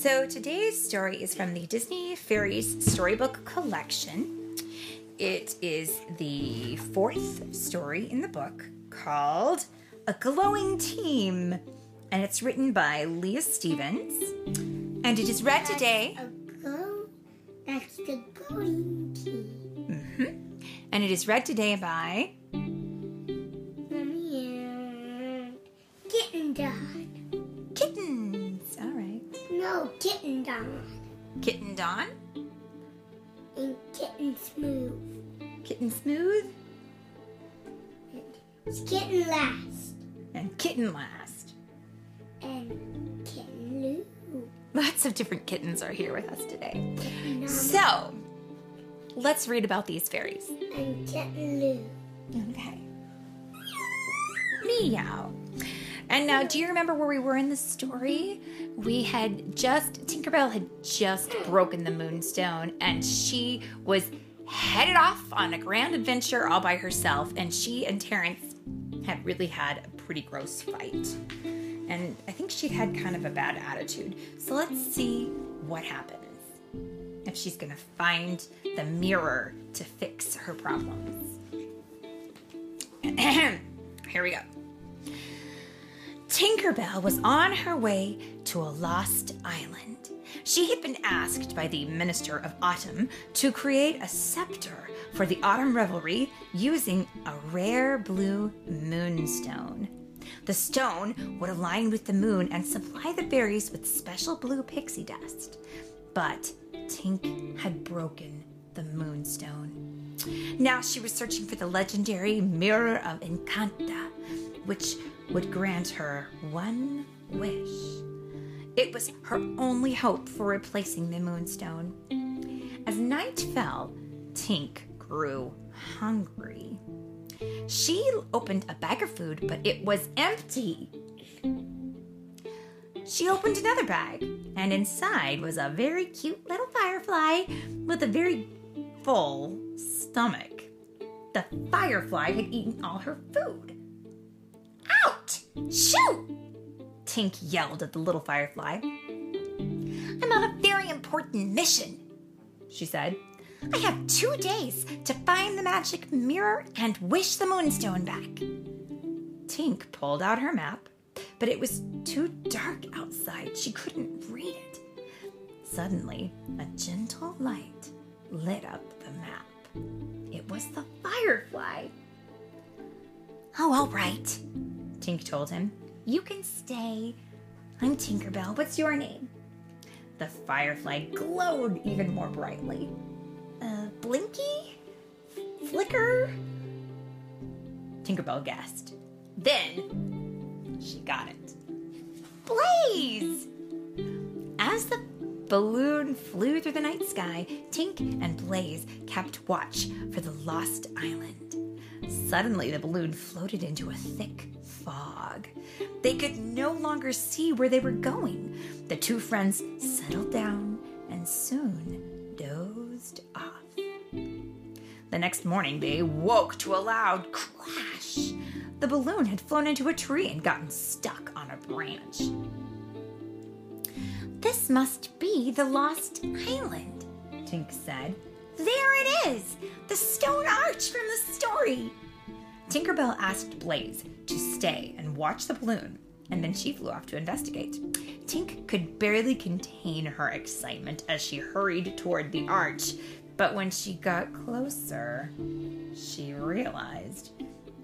So today's story is from the Disney Fairies Storybook Collection. It is the fourth story in the book called A Glowing Team, and it's written by Leah Stevens. And it is read today, A glow. That's the glowing team. Mhm. and it is read today by Dawn. Kitten Dawn, And Kitten Smooth. Kitten Smooth, It's Kitten Last. and Kitten Last. And Kitten Lou. Lots of different kittens are here with us today. So, let's read about these fairies. And Kitten Lou. Okay. Meow. And now, do you remember where we were in the story? We had just, Tinkerbell had just broken the Moonstone and she was headed off on a grand adventure all by herself. And she and Terence had really had a pretty gross fight. And I think she had kind of a bad attitude. So let's see what happens. If she's gonna find the mirror to fix her problems. Here we go. Tinkerbell was on her way to a lost island. She had been asked by the Minister of Autumn to create a scepter for the autumn revelry using a rare blue moonstone. The stone would align with the moon and supply the berries with special blue pixie dust. But Tink had broken the moonstone. Now she was searching for the legendary Mirror of Incanta, which would grant her one wish. It was her only hope for replacing the moonstone. As night fell, Tink grew hungry. She opened a bag of food, but it was empty. She opened another bag, and inside was a very cute little firefly with a very full stomach. The firefly had eaten all her food. Shoot! Tink yelled at the little firefly. I'm on a very important mission, she said. I have two days to find the magic mirror and wish the moonstone back. Tink pulled out her map, but it was too dark outside. She couldn't read it. Suddenly, a gentle light lit up the map. It was the firefly. Oh, all right, Tink told him. You can stay. I'm Tinkerbell. What's your name? The firefly glowed even more brightly. Uh, Blinky? Flicker? Tinkerbell guessed. Then she got it. Blaze! As the balloon flew through the night sky, Tink and Blaze kept watch for the lost island. Suddenly, the balloon floated into a thick fog. They could no longer see where they were going. The two friends settled down and soon dozed off. The next morning, they woke to a loud crash. The balloon had flown into a tree and gotten stuck on a branch. This must be the lost island, Tink said. There it is! The stone arch from the story! Tinkerbell asked Blaze to stay and watch the balloon, and then she flew off to investigate. Tink could barely contain her excitement as she hurried toward the arch, but when she got closer, she realized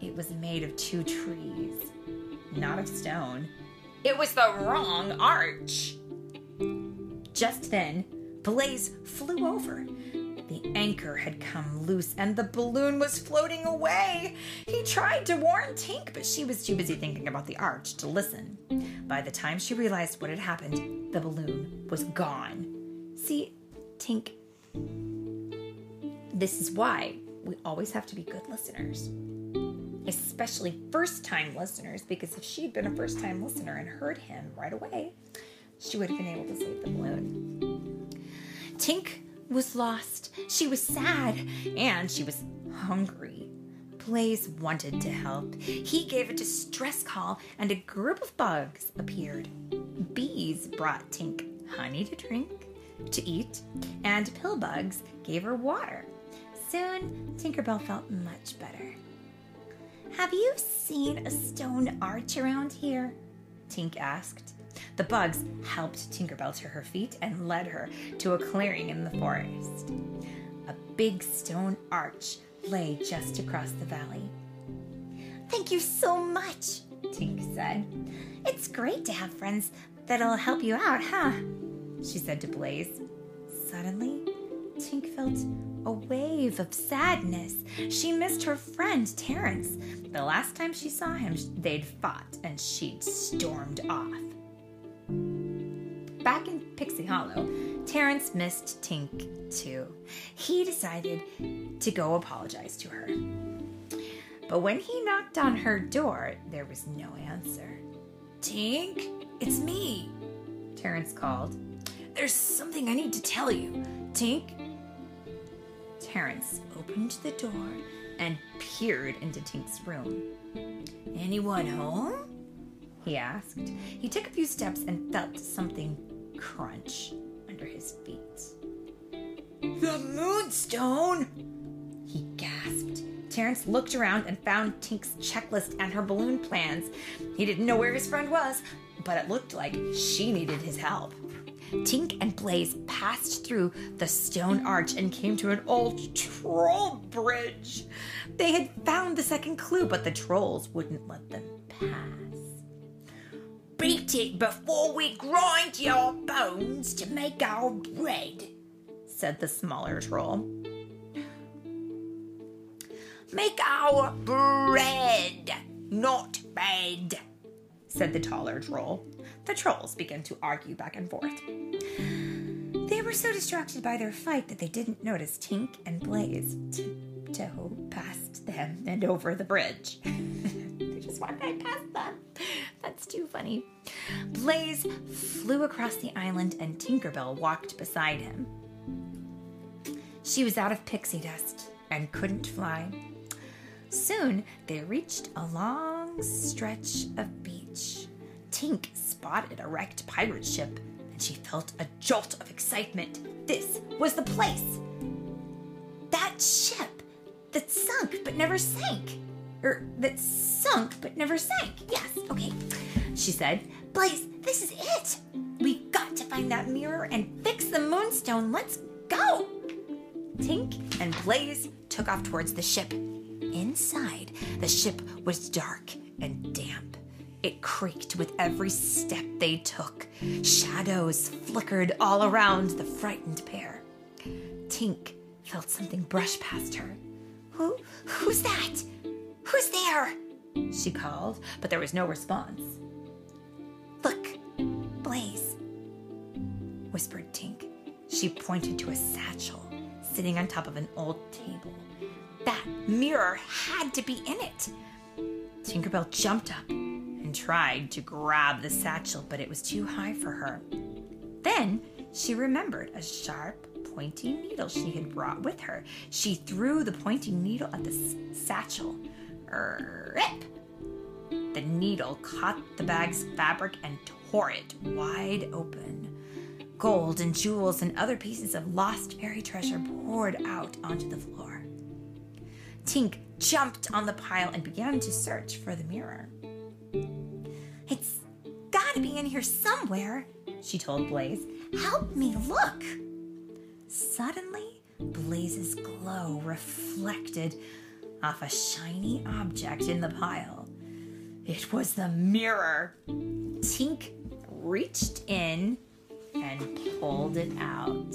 it was made of two trees, not of stone. It was the wrong arch. Just then, Blaze flew over. The anchor had come loose and the balloon was floating away. He tried to warn Tink, but she was too busy thinking about the arch to listen. By the time she realized what had happened, the balloon was gone. See, Tink, this is why we always have to be good listeners. Especially first time listeners, because if she'd been a first time listener and heard him right away, she would have been able to save the balloon. Tink was lost. She was sad and she was hungry. Blaze wanted to help. He gave a distress call and a group of bugs appeared. Bees brought Tink honey to drink, to eat, and pill bugs gave her water. Soon, Tinkerbell felt much better. Have you seen a stone arch around here? Tink asked. The bugs helped Tinkerbell to her feet and led her to a clearing in the forest. A big stone arch lay just across the valley. Thank you so much, Tink said. It's great to have friends that'll help you out, huh? She said to Blaze. Suddenly, Tink felt a wave of sadness. She missed her friend Terence. The last time she saw him, they'd fought and she'd stormed off. Back in Pixie Hollow, Terence missed Tink too. He decided to go apologize to her. But when he knocked on her door, there was no answer. Tink, it's me, Terence called. There's something I need to tell you. Tink. Terence opened the door and peered into Tink's room. Anyone home? He asked. He took a few steps and felt something crunch under his feet. The Moonstone! He gasped. Terence looked around and found Tink's checklist and her balloon plans. He didn't know where his friend was, but it looked like she needed his help. Tink and Blaze passed through the stone arch and came to an old troll bridge. They had found the second clue, but the trolls wouldn't let them pass. Beat it before we grind your bones to make our bread, said the smaller troll. Make our bread, not bed, said the taller troll. The trolls began to argue back and forth. They were so distracted by their fight that they didn't notice Tink and Blaze tiptoe past them and over the bridge. they just walked right past them. That's too funny. Blaze flew across the island and Tinkerbell walked beside him. She was out of pixie dust and couldn't fly. Soon they reached a long stretch of. Tink spotted a wrecked pirate ship and she felt a jolt of excitement. This was the place! That ship that sunk but never sank. Or that sunk but never sank. Yes, okay. She said, Blaze, this is it. We've got to find that mirror and fix the moonstone. Let's go. Tink and Blaze took off towards the ship. Inside, the ship was dark and damp. It creaked with every step they took. Shadows flickered all around the frightened pair. Tink felt something brush past her. Who who's that? Who's there? She called, but there was no response. Look, Blaze, whispered Tink. She pointed to a satchel sitting on top of an old table. That mirror had to be in it. Tinkerbell jumped up tried to grab the satchel, but it was too high for her. Then she remembered a sharp, pointing needle she had brought with her. She threw the pointing needle at the s- satchel. Rip! The needle caught the bag's fabric and tore it wide open. Gold and jewels and other pieces of lost fairy treasure poured out onto the floor. Tink jumped on the pile and began to search for the mirror. It's gotta be in here somewhere, she told Blaze. Help me look. Suddenly, Blaze's glow reflected off a shiny object in the pile. It was the mirror. Tink reached in and pulled it out.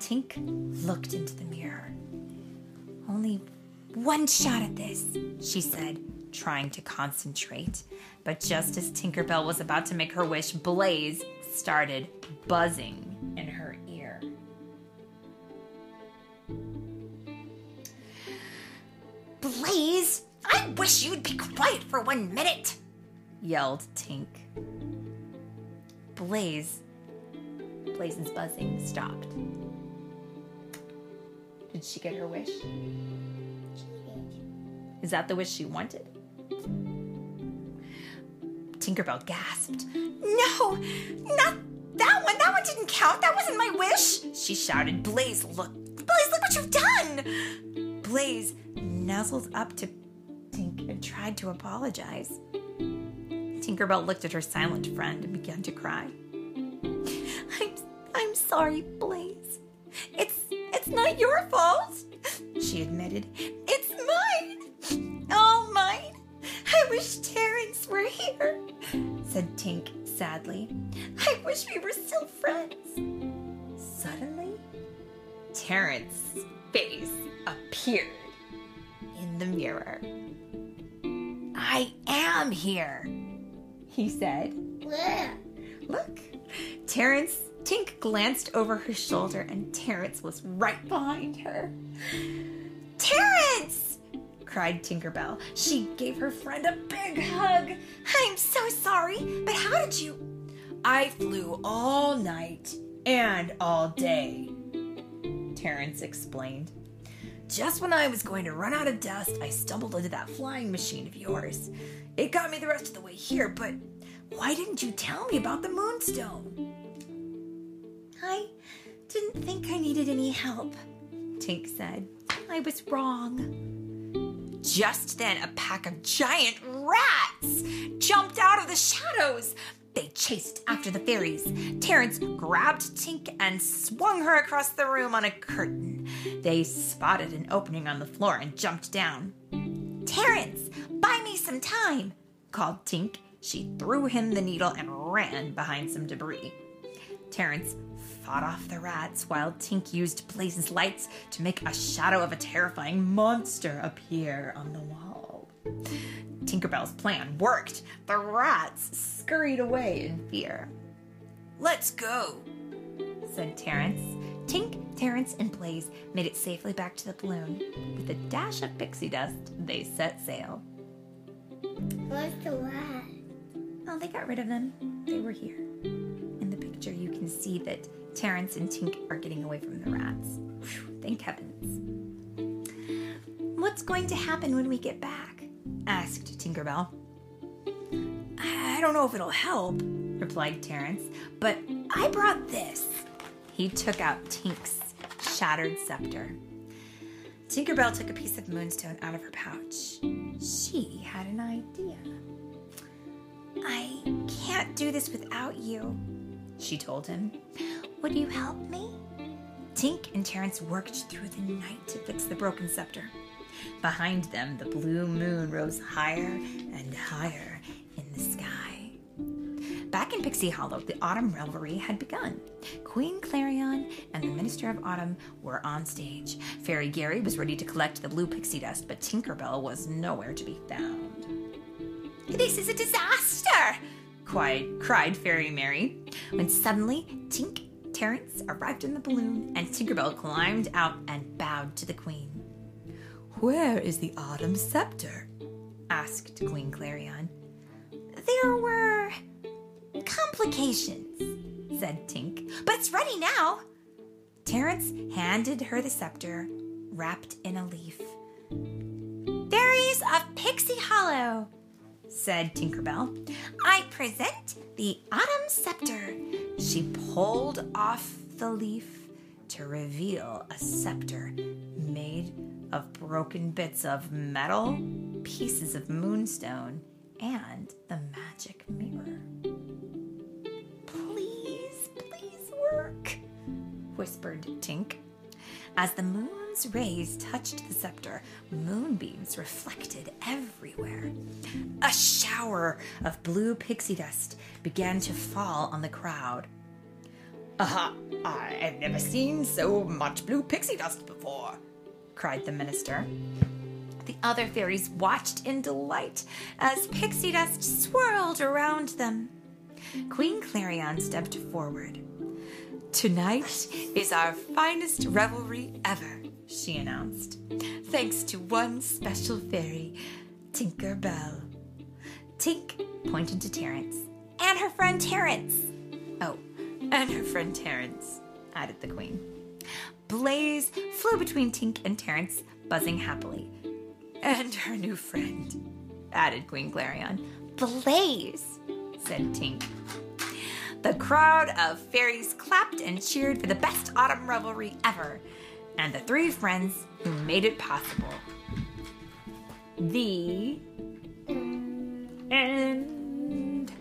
Tink looked into the mirror. Only one shot at this, she said, trying to concentrate. But just as Tinkerbell was about to make her wish, Blaze started buzzing in her ear. Blaze, I wish you'd be quiet for one minute, yelled Tink. Blaze, Blaze's buzzing stopped. Did she get her wish? Is that the wish she wanted? Tinkerbell gasped. No, not that one. That one didn't count. That wasn't my wish. She shouted. Blaze, look. Blaze, look what you've done. Blaze nuzzled up to Tink and tried to apologize. Tinkerbell looked at her silent friend and began to cry. I'm I'm sorry, Blaze. It's it's not your fault, she admitted. It's mine. All mine. I wish Terence were here, said Tink sadly. I wish we were still friends. Suddenly, Terence's face appeared in the mirror. I am here, he said. Where? Look, Terence. Tink glanced over her shoulder and Terence was right behind her. Terence! Cried Tinkerbell. She gave her friend a big hug. I'm so sorry, but how did you? I flew all night and all day, Terence explained. Just when I was going to run out of dust, I stumbled into that flying machine of yours. It got me the rest of the way here, but why didn't you tell me about the moonstone? I didn't think I needed any help, Tink said. I was wrong. Just then, a pack of giant rats jumped out of the shadows. They chased after the fairies. Terence grabbed Tink and swung her across the room on a curtain. They spotted an opening on the floor and jumped down. Terence, buy me some time, called Tink. She threw him the needle and ran behind some debris. Terence fought off the rats while Tink used Blaze's lights to make a shadow of a terrifying monster appear on the wall. Tinkerbell's plan worked. The rats scurried away in fear. Let's go, said Terence. Tink, Terence, and Blaze made it safely back to the balloon. With a dash of pixie dust, they set sail. Where's the rat? Oh, they got rid of them. They were here. In the picture, you can see that Terence and Tink are getting away from the rats. Whew, thank heavens. What's going to happen when we get back? asked Tinkerbell. I don't know if it'll help, replied Terence, but I brought this. He took out Tink's shattered scepter. Tinkerbell took a piece of moonstone out of her pouch. She had an idea. I can't do this without you, she told him. Would you help me? Tink and Terence worked through the night to fix the broken scepter. Behind them, the blue moon rose higher and higher in the sky. Back in Pixie Hollow, the autumn revelry had begun. Queen Clarion and the Minister of Autumn were on stage. Fairy Gary was ready to collect the blue pixie dust, but Tinkerbell was nowhere to be found. This is a disaster! Cried, cried Fairy Mary, when suddenly Tink Terence arrived in the balloon and Tinkerbell climbed out and bowed to the Queen. Where is the autumn scepter? asked Queen Clarion. There were complications, said Tink, but it's ready now. Terence handed her the scepter wrapped in a leaf. Fairies of Pixie Hollow, said Tinkerbell. I present the autumn scepter. She pulled off the leaf to reveal a scepter made of broken bits of metal, pieces of moonstone, and the magic mirror. Please, please work, whispered Tink. As the moon's rays touched the scepter, moonbeams reflected everywhere. A shower of blue pixie dust began to fall on the crowd. Aha! I have never seen so much blue pixie dust before, cried the minister. The other fairies watched in delight as pixie dust swirled around them. Queen Clarion stepped forward. Tonight is our finest revelry ever, she announced, thanks to one special fairy, Tinker Bell. Tink pointed to Terence. And her friend Terence! Oh, and her friend Terence, added the queen. Blaze flew between Tink and Terence, buzzing happily. And her new friend, added Queen Clarion. Blaze, said Tink. The crowd of fairies clapped and cheered for the best autumn revelry ever, and the three friends who made it possible. The end.